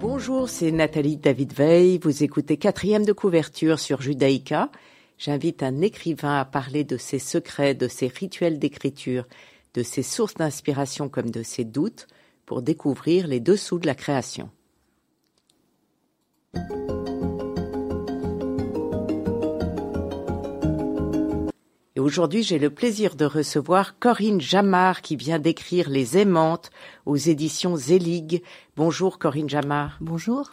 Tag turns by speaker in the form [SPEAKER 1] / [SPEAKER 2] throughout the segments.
[SPEAKER 1] Bonjour, c'est Nathalie David Veil. Vous écoutez quatrième de couverture sur Judaïka. J'invite un écrivain à parler de ses secrets, de ses rituels d'écriture, de ses sources d'inspiration comme de ses doutes pour découvrir les dessous de la création. Aujourd'hui, j'ai le plaisir de recevoir Corinne Jamard qui vient d'écrire Les Aimantes aux éditions Zelig. Bonjour Corinne Jamard.
[SPEAKER 2] Bonjour.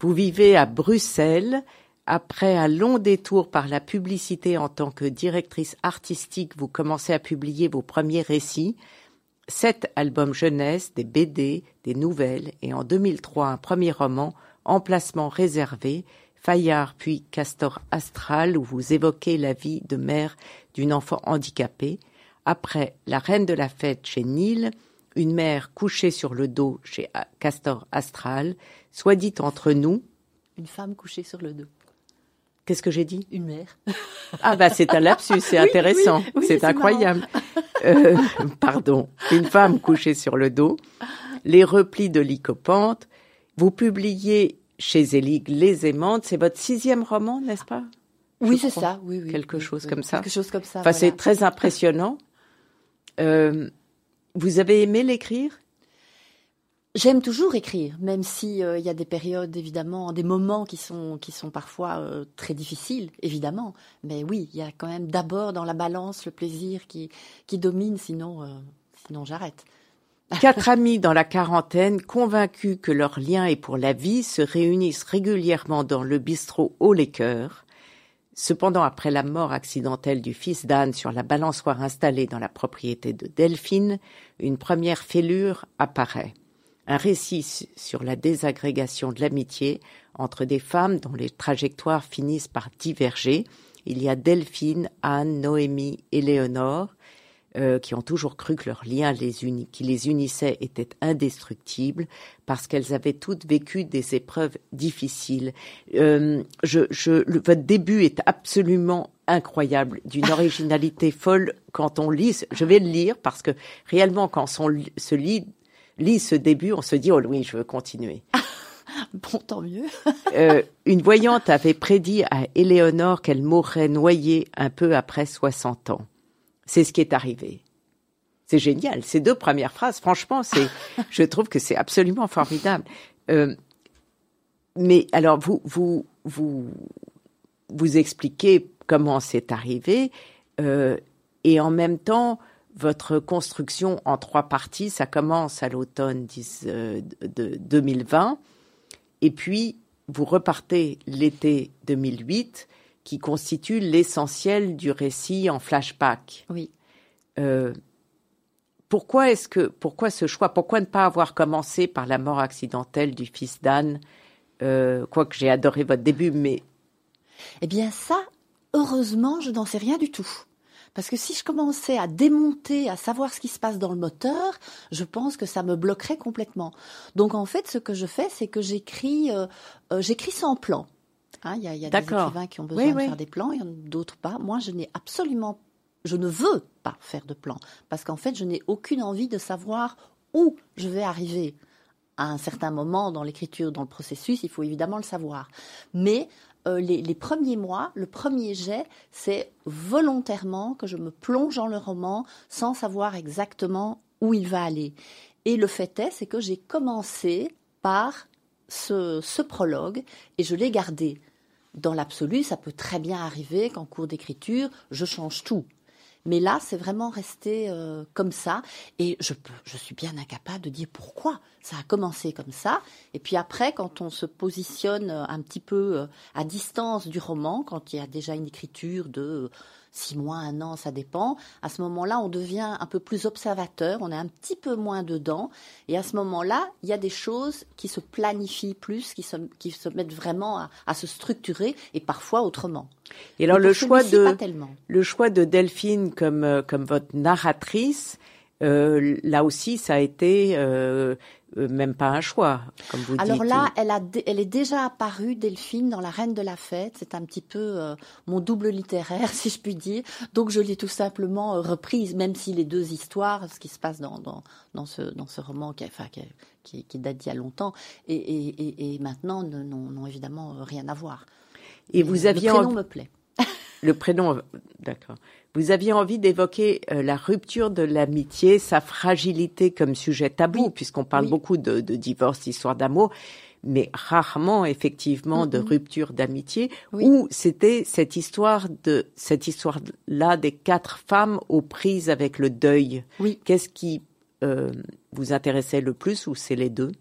[SPEAKER 1] Vous vivez à Bruxelles. Après un long détour par la publicité en tant que directrice artistique, vous commencez à publier vos premiers récits. Sept albums jeunesse, des BD, des nouvelles et en 2003 un premier roman, Emplacement réservé, Fayard puis Castor Astral où vous évoquez la vie de mère d'une enfant handicapée. Après La Reine de la Fête chez Nil, une mère couchée sur le dos chez Castor Astral, soit dit entre nous.
[SPEAKER 2] Une femme couchée sur le dos.
[SPEAKER 1] Qu'est-ce que j'ai dit?
[SPEAKER 2] Une mère.
[SPEAKER 1] Ah bah c'est un lapsus, c'est intéressant, c'est incroyable. Euh, pardon, une femme couchée sur le dos, les replis de Lycopante. Vous publiez chez Zelig Les Aimantes. C'est votre sixième roman, n'est-ce pas?
[SPEAKER 2] Oui, c'est ça. Oui, oui,
[SPEAKER 1] Quelque chose comme ça.
[SPEAKER 2] Quelque chose comme ça.
[SPEAKER 1] Enfin, c'est très impressionnant. Euh, vous avez aimé l'écrire?
[SPEAKER 2] J'aime toujours écrire, même si euh, il y a des périodes évidemment, des moments qui sont qui sont parfois euh, très difficiles, évidemment. Mais oui, il y a quand même d'abord dans la balance le plaisir qui qui domine, sinon sinon j'arrête.
[SPEAKER 1] Quatre amis dans la quarantaine, convaincus que leur lien est pour la vie, se réunissent régulièrement dans le bistrot Haut les Cœurs. Cependant, après la mort accidentelle du fils d'Anne sur la balançoire installée dans la propriété de Delphine, une première fêlure apparaît. Un récit sur la désagrégation de l'amitié entre des femmes dont les trajectoires finissent par diverger. Il y a Delphine, Anne, Noémie et Léonore, euh, qui ont toujours cru que leur lien les qui les unissait était indestructible parce qu'elles avaient toutes vécu des épreuves difficiles. Euh, je, je, votre début est absolument incroyable, d'une originalité folle quand on lit. Je vais le lire parce que réellement, quand on se lit, lit ce début, on se dit oh oui, je veux continuer.
[SPEAKER 2] Bon, tant mieux.
[SPEAKER 1] euh, une voyante avait prédit à Éléonore qu'elle mourrait noyée un peu après 60 ans. C'est ce qui est arrivé. C'est génial. Ces deux premières phrases, franchement, c'est, je trouve que c'est absolument formidable. Euh, mais alors, vous, vous, vous, vous expliquez comment c'est arrivé, euh, et en même temps, votre construction en trois parties, ça commence à l'automne euh, de 2020, et puis vous repartez l'été 2008 qui constitue l'essentiel du récit en flashback.
[SPEAKER 2] Oui.
[SPEAKER 1] Euh, pourquoi est-ce que pourquoi ce choix? Pourquoi ne pas avoir commencé par la mort accidentelle du fils d'Anne? Euh, Quoique j'ai adoré votre début, mais
[SPEAKER 2] eh bien ça, heureusement, je n'en sais rien du tout. Parce que si je commençais à démonter, à savoir ce qui se passe dans le moteur, je pense que ça me bloquerait complètement. Donc en fait, ce que je fais, c'est que j'écris, euh, euh j'écris sans plan. Hein, il y a, y a des écrivains qui ont besoin de faire des plans, il y en a d'autres pas. Moi, je n'ai absolument, je ne veux pas faire de plan parce qu'en fait, je n'ai aucune envie de savoir où je vais arriver. À un certain moment dans l'écriture, dans le processus, il faut évidemment le savoir. Mais euh, les, les, premiers mois, le premier jet, c'est volontairement que je me plonge dans le roman sans savoir exactement où il va aller. Et le fait est, c'est que j'ai commencé par ce, ce prologue et je l'ai gardé. Dans l'absolu, ça peut très bien arriver qu'en cours d'écriture, je change tout. Mais là, c'est vraiment resté euh, comme ça. Et je, suis bien incapable de dire pourquoi ça a commencé comme ça. Et puis après, quand on se positionne un petit peu euh, à distance du roman, quand il y a déjà une écriture de six mois, un an, ça dépend. À ce moment-là, on devient un peu plus observateur, on est un petit peu moins dedans. Et à ce moment-là, il y a des choses qui se planifient plus, qui se, qui se mettent vraiment à, se structurer et parfois autrement.
[SPEAKER 1] Et alors le choix de le choix de Delphine comme euh, comme votre narratrice, euh, là aussi, ça a été euh, euh, même pas un choix, comme vous
[SPEAKER 2] Alors
[SPEAKER 1] dites.
[SPEAKER 2] là, elle, a, elle est déjà apparue, Delphine, dans La Reine de la Fête. C'est un petit peu mon double littéraire, si je puis dire. Donc je l'ai tout simplement reprise, même si les deux histoires, ce qui se passe dans, dans, dans, ce, dans ce roman qui, enfin, qui, qui, date d'il y a longtemps, et, et, et maintenant n'ont évidemment rien à voir.
[SPEAKER 1] Et vous aviez
[SPEAKER 2] le prénom me plaît.
[SPEAKER 1] Le prénom, d'accord. Vous aviez envie d'évoquer euh, la rupture de l'amitié, sa fragilité comme sujet tabou, puisqu'on parle beaucoup de, de divorce, d'histoire d'amour, mais rarement effectivement de rupture d'amitié. Ou c'était cette histoire de cette histoire-là des quatre femmes aux prises avec le deuil?
[SPEAKER 2] Oui.
[SPEAKER 1] Qu'est-ce qui euh, vous intéressait le plus ou c'est les deux?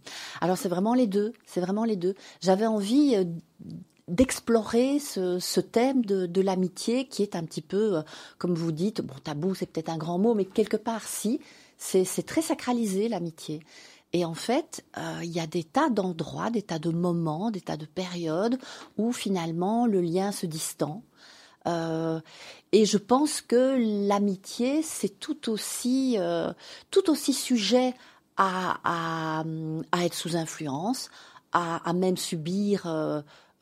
[SPEAKER 2] Alors c'est vraiment les deux. C'est vraiment les deux. J'avais envie euh, d'explorer ce, thème de, l'amitié qui est un petit peu, euh, comme vous dites, bon, tabou, c'est peut-être un grand mot, mais quelque part, si, c'est très sacralisé l'amitié. Et en fait, euh, il y a des tas d'endroits, des tas de moments, des tas de périodes où finalement le lien se distend. Euh, et je pense que l'amitié, c'est tout aussi, tout aussi sujet à, être sous influence, à même subir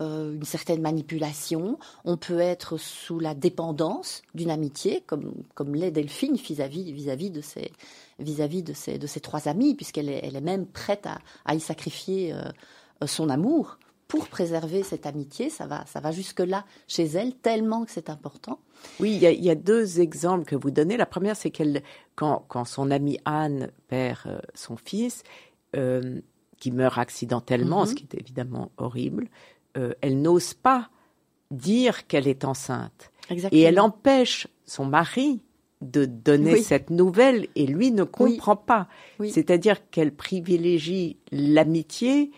[SPEAKER 2] euh, une certaine manipulation, on peut être sous la dépendance d'une amitié, comme, comme l'est Delphine vis-à-vis vis-à-vis de ses vis-à-vis de ses de ses trois amis, puisqu'elle est, elle est même prête à, à y sacrifier euh, son amour pour préserver cette amitié. Ça va ça va jusque là chez elle tellement que c'est important.
[SPEAKER 1] Oui, il y, a, il y, a, deux exemples que vous donnez. La première, c'est qu'elle quand quand son amie Anne perd euh, son fils. Euh, qui meurt accidentellement, ce qui est évidemment horrible euh, elle n'ose pas dire qu'elle est enceinte.
[SPEAKER 2] Exactement.
[SPEAKER 1] Et elle empêche son mari de donner
[SPEAKER 2] oui.
[SPEAKER 1] cette nouvelle et lui ne comprend
[SPEAKER 2] oui.
[SPEAKER 1] pas.
[SPEAKER 2] Oui.
[SPEAKER 1] C'est-à-dire qu'elle privilégie l'amitié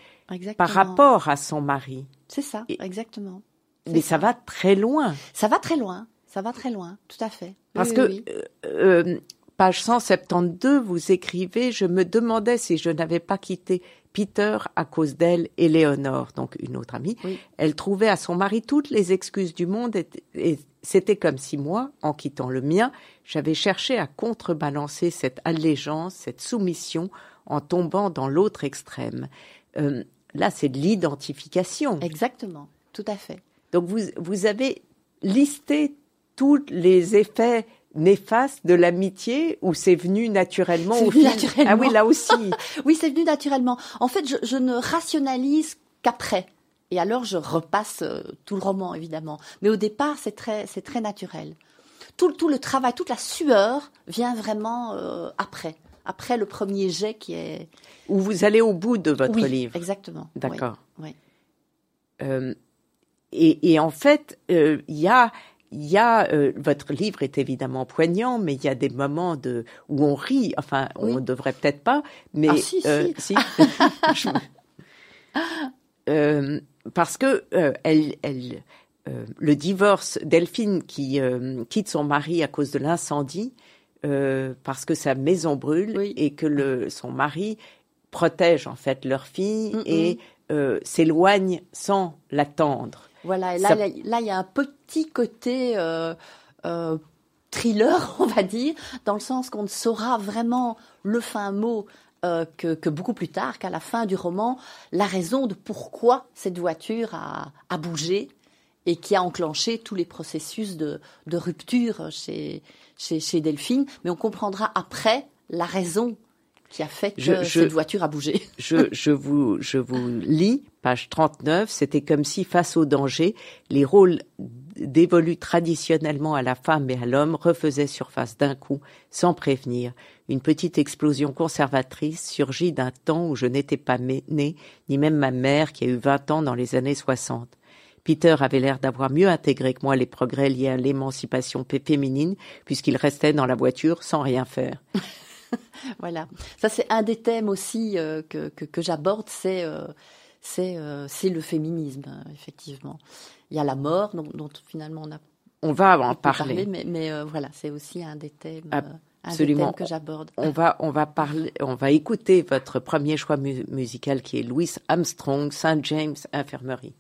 [SPEAKER 1] par rapport à son mari.
[SPEAKER 2] C'est ça, exactement.
[SPEAKER 1] Mais ça. ça. va très loin.
[SPEAKER 2] Ça va très loin, ça va très loin, tout à fait.
[SPEAKER 1] Parce que, euh, euh, page 172, vous écrivez, je me demandais si je n'avais pas quitté Peter à cause d'elle et Léonore, donc une autre amie.
[SPEAKER 2] Oui.
[SPEAKER 1] Elle trouvait à son mari toutes les excuses du monde et, et c'était comme si moi, en quittant le mien, j'avais cherché à contrebalancer cette allégeance, cette soumission en tombant dans l'autre extrême. Euh, là, c'est de l'identification.
[SPEAKER 2] Exactement, tout à fait.
[SPEAKER 1] Donc vous, vous avez listé tous les effets néfaste de l'amitié ou c'est venu naturellement
[SPEAKER 2] au
[SPEAKER 1] venu
[SPEAKER 2] naturellement.
[SPEAKER 1] Ah oui, là aussi.
[SPEAKER 2] oui, c'est venu naturellement. En fait, je, je ne rationalise qu'après. Et alors, je repasse euh, tout le roman, évidemment. Mais au départ, c'est très, c'est très naturel. Tout, tout, le travail, toute la sueur vient vraiment euh, après. Après le premier jet qui est.
[SPEAKER 1] Où vous allez au bout de votre
[SPEAKER 2] oui,
[SPEAKER 1] livre.
[SPEAKER 2] Exactement.
[SPEAKER 1] D'accord.
[SPEAKER 2] Oui. oui.
[SPEAKER 1] Euh, et, et, en fait, il euh, y a il y a euh, votre livre est évidemment poignant, mais il y a des moments de où on rit. Enfin,
[SPEAKER 2] oui.
[SPEAKER 1] on devrait peut-être pas, mais
[SPEAKER 2] ah, si,
[SPEAKER 1] euh,
[SPEAKER 2] si.
[SPEAKER 1] si. euh, parce que elle, elle le divorce Delphine qui quitte son mari à cause de l'incendie parce que sa maison brûle
[SPEAKER 2] oui.
[SPEAKER 1] et que le son mari protège en fait leur fille
[SPEAKER 2] Mm-mm.
[SPEAKER 1] et s'éloigne sans l'attendre.
[SPEAKER 2] Voilà, et là, Ça... là, là, il y a un petit côté euh, euh, thriller, on va dire, dans le sens qu'on ne saura vraiment le fin mot euh, que, que, beaucoup plus tard, qu'à la fin du roman, la raison de pourquoi cette voiture a, a, bougé et qui a enclenché tous les processus de, de rupture chez, chez, chez, Delphine. Mais on comprendra après la raison qui a fait que
[SPEAKER 1] je, je,
[SPEAKER 2] cette voiture a bougé.
[SPEAKER 1] Je, je, vous, je vous lis, page 39, c'était comme si, face au danger, les rôles dévolus traditionnellement à la femme et à l'homme refaisaient surface d'un coup, sans prévenir. Une petite explosion conservatrice surgit d'un temps où je n'étais pas née, ni même ma mère qui a eu 20 ans dans les années 60. Peter avait l'air d'avoir mieux intégré que moi les progrès liés à l'émancipation féminine, puisqu'il restait dans la voiture sans rien faire.
[SPEAKER 2] voilà, ça c'est un des thèmes aussi euh, que, que, que j'aborde, c'est euh, c'est euh, le féminisme, effectivement. Il y a la mort, dont, dont finalement on a.
[SPEAKER 1] On va en parler.
[SPEAKER 2] parler mais, mais euh, voilà, c'est aussi un des thèmes.
[SPEAKER 1] Absolument.
[SPEAKER 2] Un des thèmes que j'aborde.
[SPEAKER 1] On va, on va parler, on va écouter votre premier choix mu musical qui est Louis Armstrong, Saint James Infirmerie.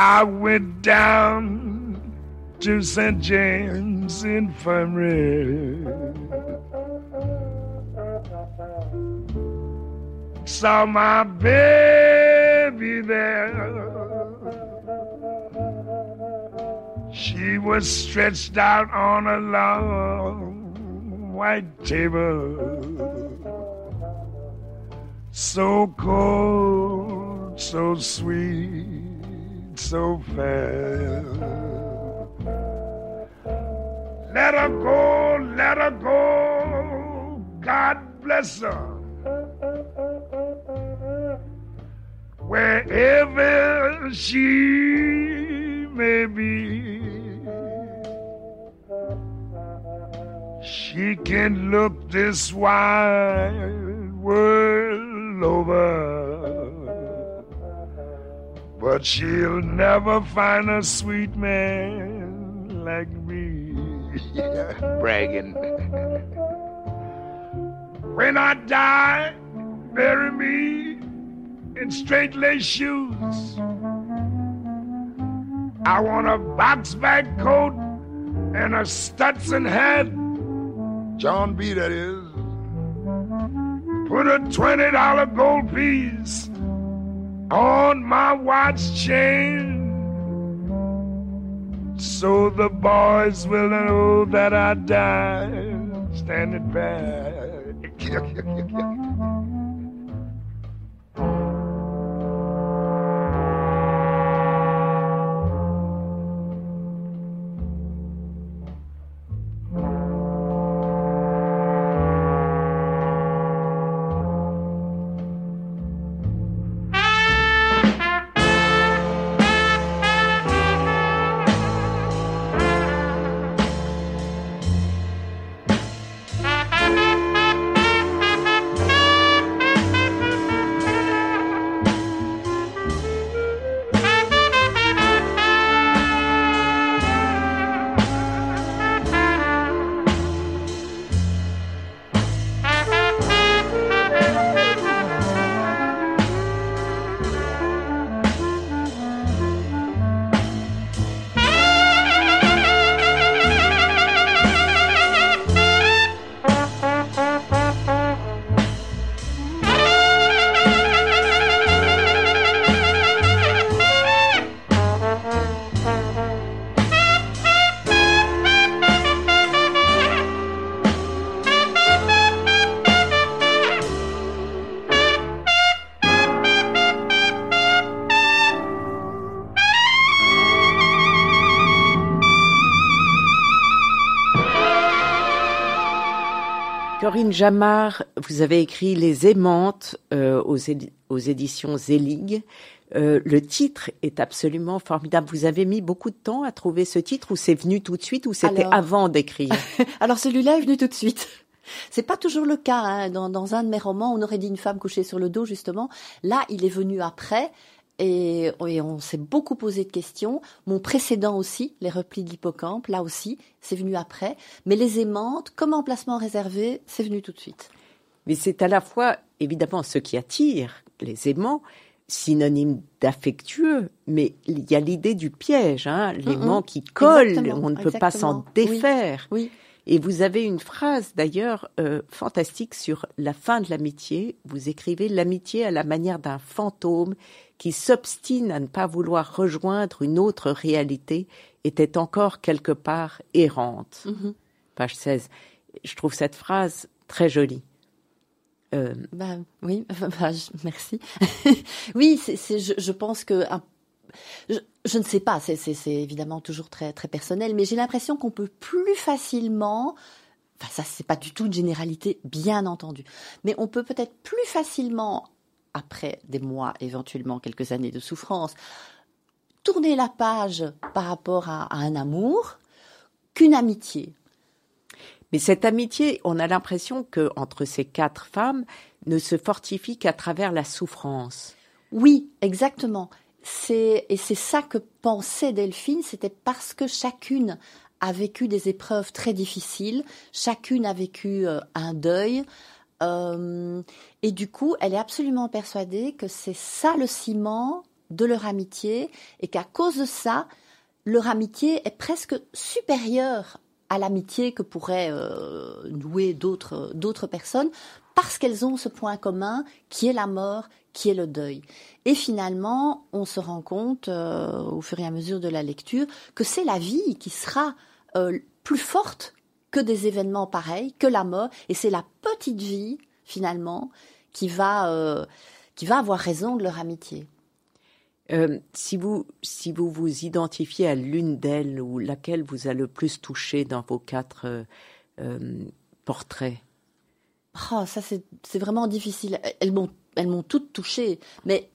[SPEAKER 3] I went down to St. James Infirmary. Saw my baby there. She was stretched out on a long white table. So cold, so sweet so fair. Let her go, let her go. God bless her. Wherever she may be, she can look this wide world over but she'll never find a sweet man like me. Bragging. when I die, bury me in straight lace shoes. I want a box bag coat and a Stetson hat. John B. That is. Put a $20 gold piece on my watch chain so the boys will know that I died standing back.
[SPEAKER 1] Corinne Jamard, vous avez écrit Les aimantes euh, aux, éditions Zelig. Euh, le titre est absolument formidable. Vous avez mis beaucoup de temps à trouver ce titre ou c'est venu tout de suite ou c'était avant d'écrire?
[SPEAKER 2] Alors celui-là est venu tout de suite. C'est pas toujours le cas. Hein. Dans, dans, un de mes romans, on aurait dit une femme couchée sur le dos, justement. Là, il est venu après. Et, on s'est beaucoup posé de questions. Mon précédent aussi, les replis de l'hippocampe, là aussi, c'est venu après. Mais les aimantes, comme emplacement réservé, c'est venu tout de suite.
[SPEAKER 1] Mais c'est à la fois, évidemment, ce qui attire, les aimants, synonyme d'affectueux, mais il y a l'idée du piège, hein, l'aimant qui colle, on ne peut pas s'en défaire.
[SPEAKER 2] oui.
[SPEAKER 1] Et vous avez une phrase d'ailleurs euh, fantastique sur la fin de l'amitié. Vous écrivez l'amitié à la manière d'un fantôme qui s'obstine à ne pas vouloir rejoindre une autre réalité était encore quelque part errante. Mm-hmm. Page 16. Je trouve cette phrase très jolie.
[SPEAKER 2] Euh... Bah, oui, bah, merci. oui, c'est, je, je, pense que je, ne sais pas, c'est évidemment toujours très, très personnel, mais j'ai l'impression qu'on peut plus facilement, enfin ça c'est pas du tout une généralité, bien entendu, mais on peut peut-être plus facilement, après des mois, éventuellement quelques années de souffrance, tourner la page par rapport à, un amour qu'une amitié.
[SPEAKER 1] Mais cette amitié, on a l'impression que entre ces quatre femmes, ne se fortifie qu'à travers la souffrance.
[SPEAKER 2] Oui, exactement et c'est ça que pensait Delphine, c'était parce que chacune a vécu des épreuves très difficiles, chacune a vécu euh, un deuil, euh, et du coup, elle est absolument persuadée que c'est ça le ciment de leur amitié et qu'à cause de ça, leur amitié est presque supérieure à l'amitié que pourraient euh, nouer d'autres personnes parce qu'elles ont ce point commun qui est la mort, qui est le deuil. Et finalement, on se rend compte euh, au fur et à mesure de la lecture que c'est la vie qui sera plus forte que des événements pareils, que la mort, et c'est la petite vie finalement qui va qui va avoir raison de leur amitié.
[SPEAKER 1] Euh, si vous si vous vous identifiez à l'une d'elles ou laquelle vous a le plus touché dans vos quatre euh, euh, portraits?
[SPEAKER 2] Oh, ça c'est vraiment difficile. Elles m'ont elles m'ont toutes touchée, mais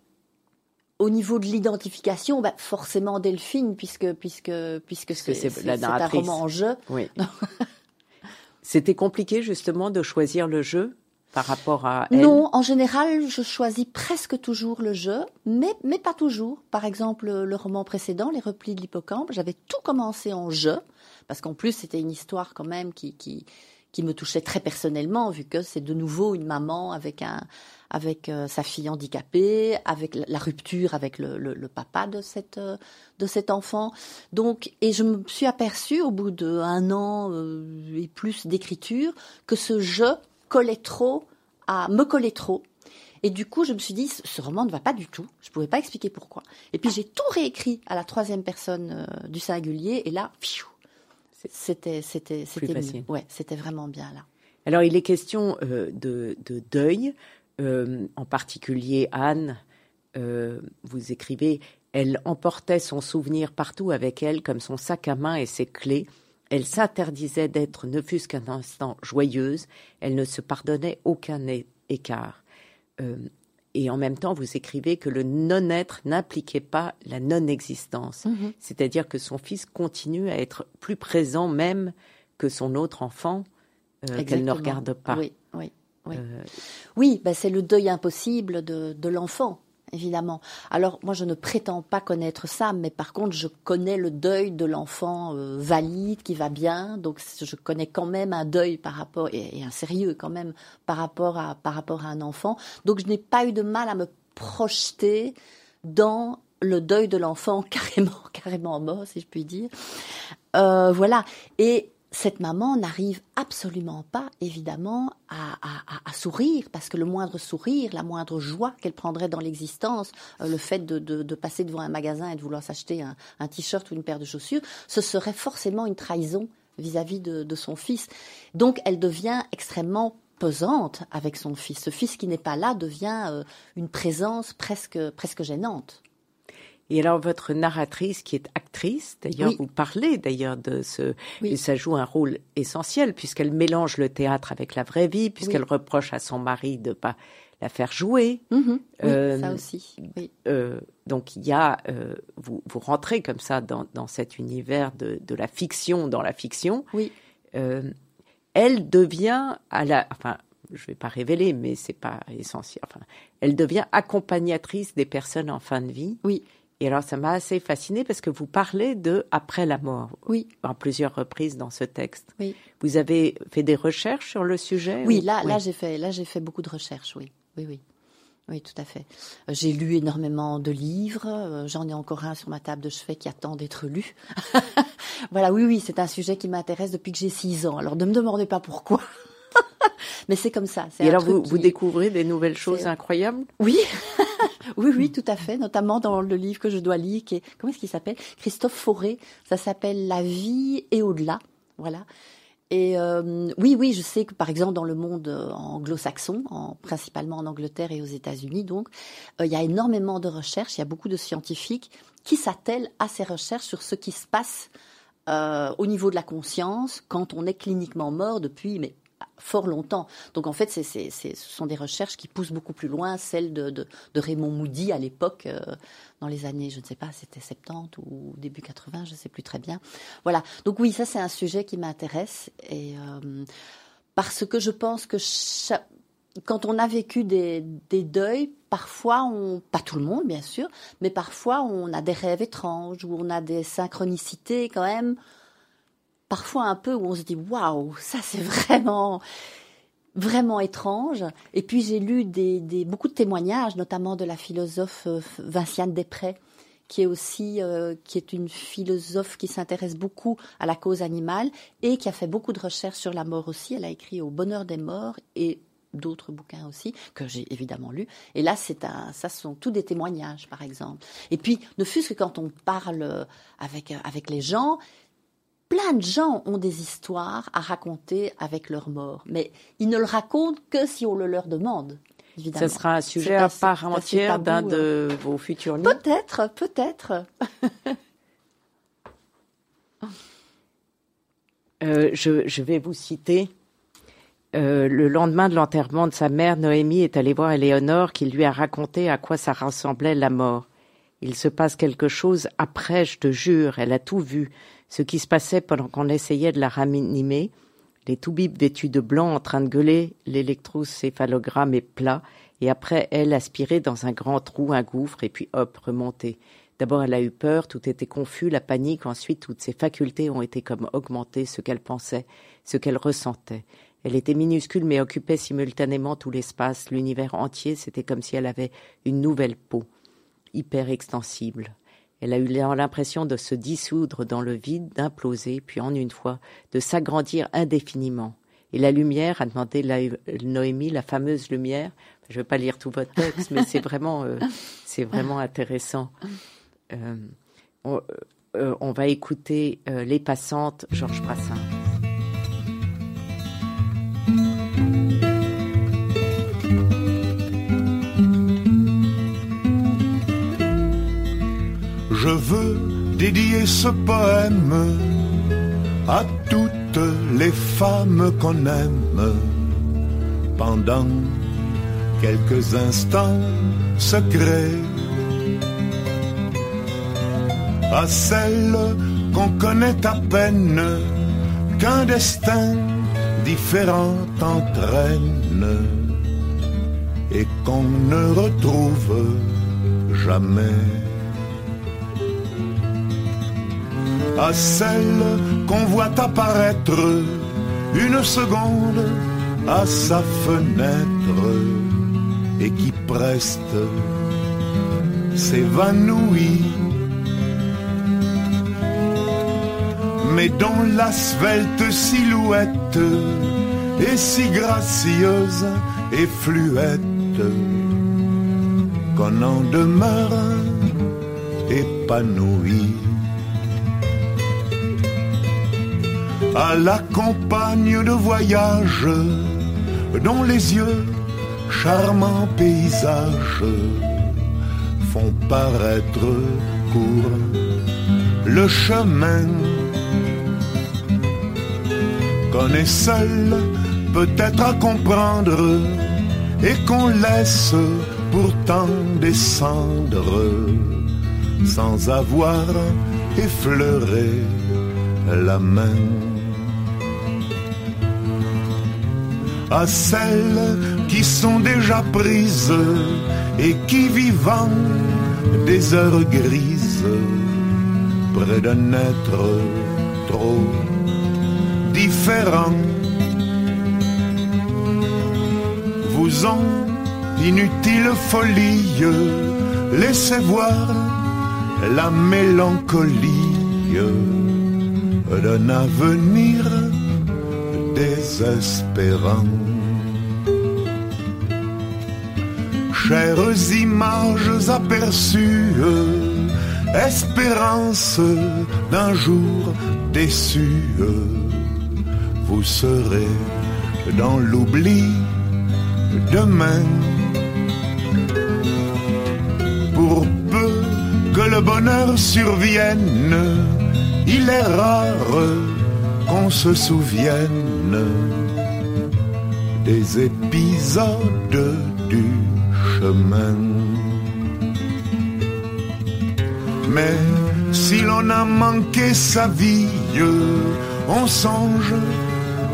[SPEAKER 2] au niveau de l'identification, bah, forcément Delphine, puisque puisque puisque c'est un roman en jeu.
[SPEAKER 1] Oui. C'était compliqué justement de choisir le jeu par rapport à
[SPEAKER 2] Non, en général, je choisis presque toujours le jeu, mais, mais pas toujours. Par exemple, le roman précédent, Les replis de l'hippocampe, j'avais tout commencé en jeu, parce qu'en plus, c'était une histoire quand même qui, qui, qui me touchait très personnellement, vu que c'est de nouveau une maman avec un avec euh, sa fille handicapée, avec la, rupture avec le, le, papa de cette euh, de cet enfant. Donc, et je me suis aperçue au bout d'un an euh, et plus d'écriture que ce jeu collait trop, à me coller trop. Et du coup, je me suis dit, ce roman ne va pas du tout. Je pouvais pas expliquer pourquoi. Et puis j'ai tout réécrit à la troisième personne euh, du singulier. Et là, c'était c'était c'était ouais, c'était vraiment bien là.
[SPEAKER 1] Alors il est question euh, de, deuil, euh, en particulier Anne. vous écrivez, elle emportait son souvenir partout avec elle, comme son sac à main et ses clés. Elle s'interdisait d'être ne fût-ce qu'un instant joyeuse, elle ne se pardonnait aucun écart. Et en même temps, vous écrivez que le non-être n'impliquait pas la non-existence. Mm-hmm. C'est-à-dire que son fils continue à être plus présent même que son autre enfant euh, qu'elle ne regarde pas.
[SPEAKER 2] Oui, oui, oui. Euh, oui bah, c'est le deuil impossible de l'enfant évidemment. Alors moi je ne prétends pas connaître ça, mais par contre je connais le deuil de l'enfant euh, valide qui va bien, donc je connais quand même un deuil par rapport et, un sérieux quand même par rapport à par rapport à un enfant. Donc je n'ai pas eu de mal à me projeter dans le deuil de l'enfant carrément carrément mort si je puis dire. Euh, voilà et cette maman n'arrive absolument pas, évidemment, à, sourire, parce que le moindre sourire, la moindre joie qu'elle prendrait dans l'existence, euh, le fait de, passer devant un magasin et de vouloir s'acheter un, t-shirt ou une paire de chaussures, ce serait forcément une trahison vis-à-vis de, son fils. Donc elle devient extrêmement pesante avec son fils. Ce fils qui n'est pas là devient euh, une présence presque, presque gênante.
[SPEAKER 1] Et alors votre narratrice qui est actrice, d'ailleurs vous parlez d'ailleurs de ce, et ça joue un rôle essentiel puisqu'elle mélange le théâtre avec la vraie vie, puisqu'elle reproche à son mari de pas la faire jouer.
[SPEAKER 2] Mhm. Euh, ça aussi.
[SPEAKER 1] Euh, donc il y a, euh, vous, vous rentrez comme ça dans, dans cet univers de, de, la fiction dans la fiction.
[SPEAKER 2] Oui.
[SPEAKER 1] elle devient à la, enfin je vais pas révéler, mais c'est pas essentiel. Enfin, elle devient accompagnatrice des personnes en fin de vie.
[SPEAKER 2] Oui.
[SPEAKER 1] Et alors, ça m'a assez fasciné parce que vous parlez de après la mort.
[SPEAKER 2] Oui.
[SPEAKER 1] En plusieurs reprises dans ce texte.
[SPEAKER 2] Oui.
[SPEAKER 1] Vous avez fait des recherches sur le sujet
[SPEAKER 2] Oui, là, là, j'ai fait, là, j'ai fait beaucoup de recherches. Oui, oui, oui. Oui, tout à fait. Euh, j'ai lu énormément de livres. Euh, j'en ai encore un sur ma table de chevet qui attend d'être lu. voilà, oui, oui, c'est un sujet qui m'intéresse depuis que j'ai six ans. Alors, ne me demandez pas pourquoi. Mais c'est comme ça.
[SPEAKER 1] Et alors, vous, vous découvrez des nouvelles choses incroyables?
[SPEAKER 2] Oui. oui, oui, tout à fait. Notamment dans le livre que je dois lire, qui est, comment est-ce qu'il s'appelle? Christophe Fauré. Ça s'appelle La vie et au-delà. Voilà. Et euh, oui, oui, je sais que par exemple dans le monde euh, anglo-saxon, en, principalement en Angleterre et aux États-Unis, donc, euh, il y a énormément de recherches, il y a beaucoup de scientifiques qui s'attellent à ces recherches sur ce qui se passe au niveau de la conscience quand on est cliniquement mort depuis fort longtemps. Donc en fait, ce sont des recherches qui poussent beaucoup plus loin, celles de, Raymond Moody à l'époque, euh, dans les années, je ne sais pas, c'était 70 ou début 80, je ne sais plus très bien. Voilà. Donc oui, ça c'est un sujet qui m'intéresse et euh, parce que je pense que quand on a vécu des, des, deuils, parfois on, pas tout le monde bien sûr, mais parfois on a des rêves étranges ou on a des synchronicités quand même parfois un peu où on se dit waouh, ça c'est vraiment. vraiment étrange. Et puis j'ai lu des, des, beaucoup de témoignages, notamment de la philosophe euh, Vinciane Després, qui est aussi euh, qui est une philosophe qui s'intéresse beaucoup à la cause animale et qui a fait beaucoup de recherches sur la mort aussi. Elle a écrit Au bonheur des morts et d'autres bouquins aussi que j'ai évidemment lus. Et là, c'est un, ça sont tous des témoignages, par exemple. Et puis, ne fût-ce que quand on parle avec avec les gens, plein de gens ont des histoires à raconter avec leur mort, mais ils ne le racontent que si on le leur demande.
[SPEAKER 1] Ce sera un sujet à part entière d'un de hein. vos futurs livres.
[SPEAKER 2] Peut-être, peut-être.
[SPEAKER 1] Euh, je, vais vous citer. Euh, le lendemain de l'enterrement de sa mère, Noémie est allée voir Éléonore qui lui a raconté à quoi ça ressemblait la mort. Il se passe quelque chose après, je te jure, elle a tout vu. Ce qui se passait pendant qu'on essayait de la ranimer, les toubibs vêtus de blanc en train de gueuler, l'électrocéphalogramme est plat, et après elle aspirait dans un grand trou un gouffre, et puis hop, remonter. D'abord elle a eu peur, tout était confus, la panique, ensuite toutes ses facultés ont été comme augmentées, ce qu'elle pensait, ce qu'elle ressentait. Elle était minuscule mais occupait simultanément tout l'espace, l'univers entier, c'était comme si elle avait une nouvelle peau, hyper extensible. Elle a eu l'impression de se dissoudre dans le vide, d'imploser, puis en une fois de s'agrandir indéfiniment. Et la lumière, a demandé la, Noémie, la fameuse lumière. Je ne vais pas lire tout votre texte, mais c'est vraiment, euh, c'est vraiment intéressant. Euh, on, euh, on, va écouter Les passantes, Georges Brassens.
[SPEAKER 4] Dédier ce poème à toutes les femmes qu'on aime pendant quelques instants secrets à celles qu'on connaît à peine qu'un destin différent entraîne et qu'on ne retrouve jamais. À celle qu'on voit apparaître une seconde à sa fenêtre et qui preste s'évanouit. Mais dont la svelte silhouette est si gracieuse et fluette qu'on en demeure épanoui. À la campagne de voyage dont les yeux, charmants paysages, font paraître court le chemin qu'on est seul peut-être à comprendre et qu'on laisse pourtant descendre sans avoir effleuré la main. À celles qui sont déjà prises et qui vivant des heures grises près d'un être trop différent. Vous ont inutile folie laissez voir la mélancolie d'un avenir désespérant. Chères images aperçues, espérance d'un jour déçu, vous serez dans l'oubli demain. Pour peu que le bonheur survienne, il est rare se souvienne des épisodes du chemin. Mais si l'on a manqué sa vie, on songe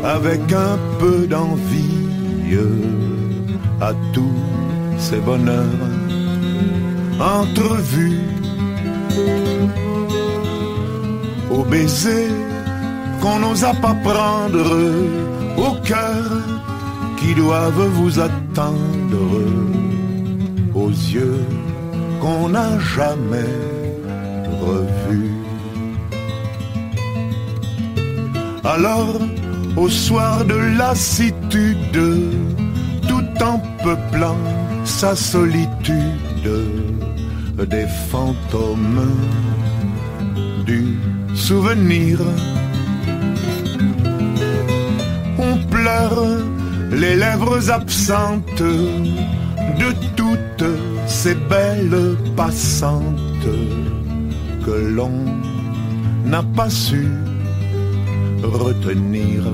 [SPEAKER 4] avec un peu d'envie à tous ces bonheurs entrevus, au baiser qu'on n'osa pas prendre au cœur qui doivent vous attendre aux yeux qu'on n'a jamais revus. Alors, au soir de lassitude, tout en peuplant sa solitude, des fantômes du souvenir. Les lèvres absentes de toutes ces belles passantes que l'on n'a pas su retenir.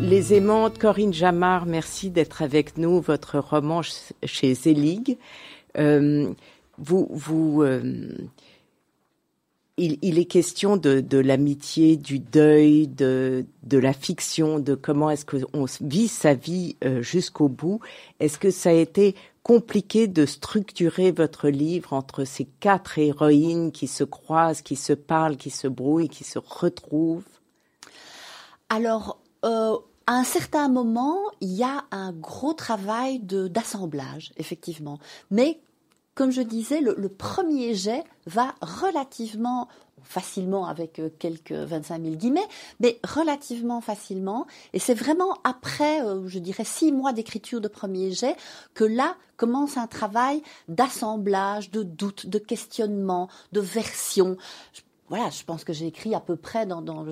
[SPEAKER 1] Les aimantes, Corinne Jamard, merci d'être avec nous. Votre roman chez Zelig. Euh, vous, vous, euh, il, est question de, l'amitié, du deuil, de, la fiction, de comment est-ce qu'on vit sa vie euh, jusqu'au bout. Est-ce que ça a été compliqué de structurer votre livre entre ces quatre héroïnes qui se croisent, qui se parlent, qui se brouillent, qui se retrouvent?
[SPEAKER 2] Alors, euh, à un certain moment, il y a un gros travail d'assemblage, effectivement. Mais comme je disais, le, premier jet va relativement facilement avec euh, quelques 25 000 guillemets, mais relativement facilement. Et c'est vraiment après, euh, je dirais, six mois d'écriture de premier jet que là commence un travail d'assemblage, de doute, de questionnement, de version voilà, je pense que j'ai écrit à peu près dans, dans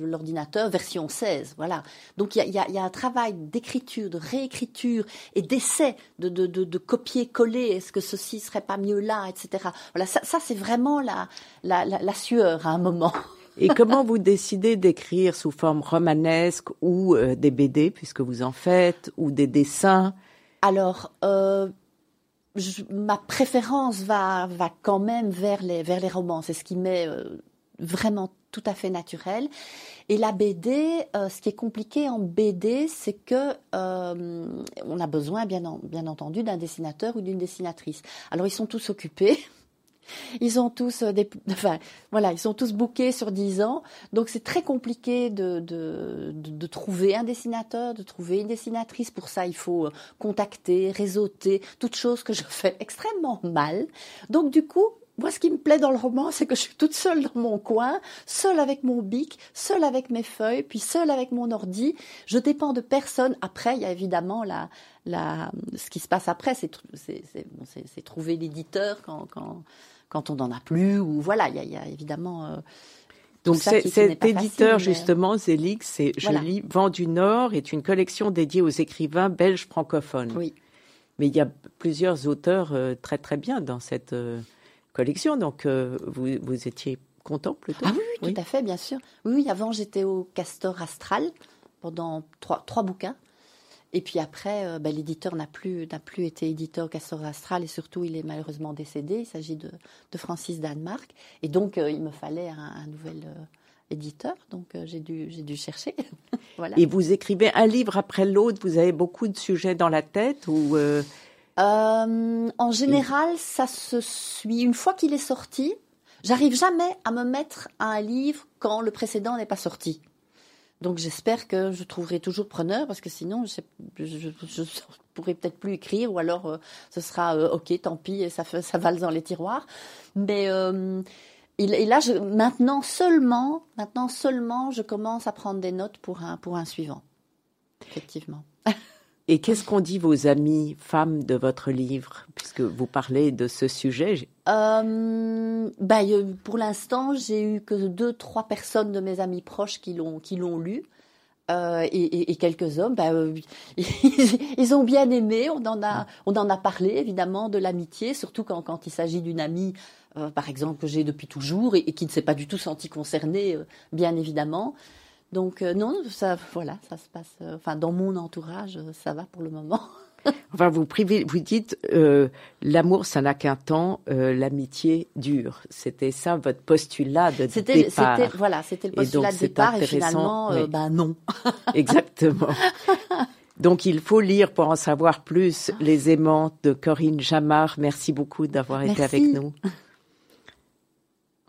[SPEAKER 2] l'ordinateur version 16. Voilà. Donc il y a, y, a, y a, un travail d'écriture, de réécriture et d'essai de, de, de, de copier-coller. Est-ce que ceci serait pas mieux là, etc. Voilà, ça, ça c'est vraiment la, la, la, la, sueur à un moment.
[SPEAKER 1] Et comment vous décidez d'écrire sous forme romanesque ou euh, des BD, puisque vous en faites, ou des dessins?
[SPEAKER 2] Alors, euh, ma préférence va, quand même vers les, romans. C'est ce qui m'est euh, vraiment tout à fait naturel. Et la BD, euh, ce qui est compliqué en BD, c'est que euh, on a besoin, bien, en, bien entendu, d'un dessinateur ou d'une dessinatrice. Alors ils sont tous occupés. Ils ont tous euh, enfin, voilà, ils sont tous bookés sur 10 ans, donc c'est très compliqué de, de, de, trouver un dessinateur, de trouver une dessinatrice. Pour ça, il faut euh, contacter, réseauter, toutes choses que je fais extrêmement mal. Donc du coup, moi, ce qui me plaît dans le roman, c'est que je suis toute seule dans mon coin, seule avec mon bic, seule avec mes feuilles, puis seule avec mon ordi. Je dépends de personne. Après, il y a évidemment la, la, ce qui se passe après, c'est trouver l'éditeur quand, quand, quand on n'en a plus, ou voilà, il y a, y a évidemment. Euh,
[SPEAKER 1] donc cet éditeur facile, justement. Zélix, c'est voilà. je lis Vent du Nord est une collection dédiée aux écrivains belges francophones.
[SPEAKER 2] Oui.
[SPEAKER 1] Mais il y a plusieurs auteurs euh, très très bien dans cette euh, collection, donc euh, vous, vous étiez content plutôt?
[SPEAKER 2] Ah oui, oui, tout à fait, bien sûr. Oui, oui avant j'étais au Castor Astral pendant trois, trois bouquins. Et puis après, euh, ben, l'éditeur n'a plus, n'a plus été éditeur Castor Astral et surtout il est malheureusement décédé. Il s'agit de, de Francis Danemark. Et donc euh, il me fallait un, un nouvel euh, éditeur, donc euh, j'ai dû, j'ai dû chercher.
[SPEAKER 1] voilà. Et vous écrivez un livre après l'autre, vous avez beaucoup de sujets dans la tête ou
[SPEAKER 2] euh, En général, et... ça se suit. Une fois qu'il est sorti, j'arrive jamais à me mettre à un livre quand le précédent n'est pas sorti. Donc j'espère que je trouverai toujours preneur parce que sinon je, je, je, pourrai peut-être plus écrire ou alors euh, ce sera euh, ok tant pis et ça, ça valse dans les tiroirs. Mais euh, là maintenant seulement maintenant seulement je commence à prendre des notes pour un pour un suivant. Effectivement.
[SPEAKER 1] Et qu'est-ce qu'ont dit vos amis femmes de votre livre, puisque vous parlez de ce sujet?
[SPEAKER 2] Euh, bah, Pour l'instant, j'ai eu que deux, trois personnes de mes amis proches qui l'ont qui l'ont lu. Euh, et, et, quelques hommes, bah, euh, ils, ils, ont bien aimé. On en a, on en a parlé évidemment de l'amitié, surtout quand, quand il s'agit d'une amie, euh, par exemple que j'ai depuis toujours et, et, qui ne s'est pas du tout sentie concernée, euh, bien évidemment. Donc euh, non, ça, voilà, ça se passe. Euh, enfin, dans mon entourage, euh, ça va pour le moment.
[SPEAKER 1] enfin, vous privez, vous dites euh, l'amour, ça n'a qu'un temps, l'amitié dure. C'était ça votre postulat de départ.
[SPEAKER 2] C'était, voilà, c'était le postulat de départ et finalement, ben non.
[SPEAKER 1] Exactement. Donc il faut lire pour en savoir plus les aimantes de Corinne Jamard. Merci beaucoup d'avoir été avec nous.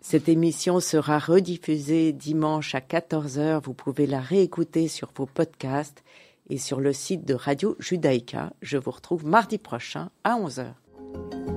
[SPEAKER 1] Cette émission sera rediffusée dimanche à 14h. Vous pouvez la réécouter sur vos podcasts et sur le site de Radio Judaïka. Je vous retrouve mardi prochain à 11h.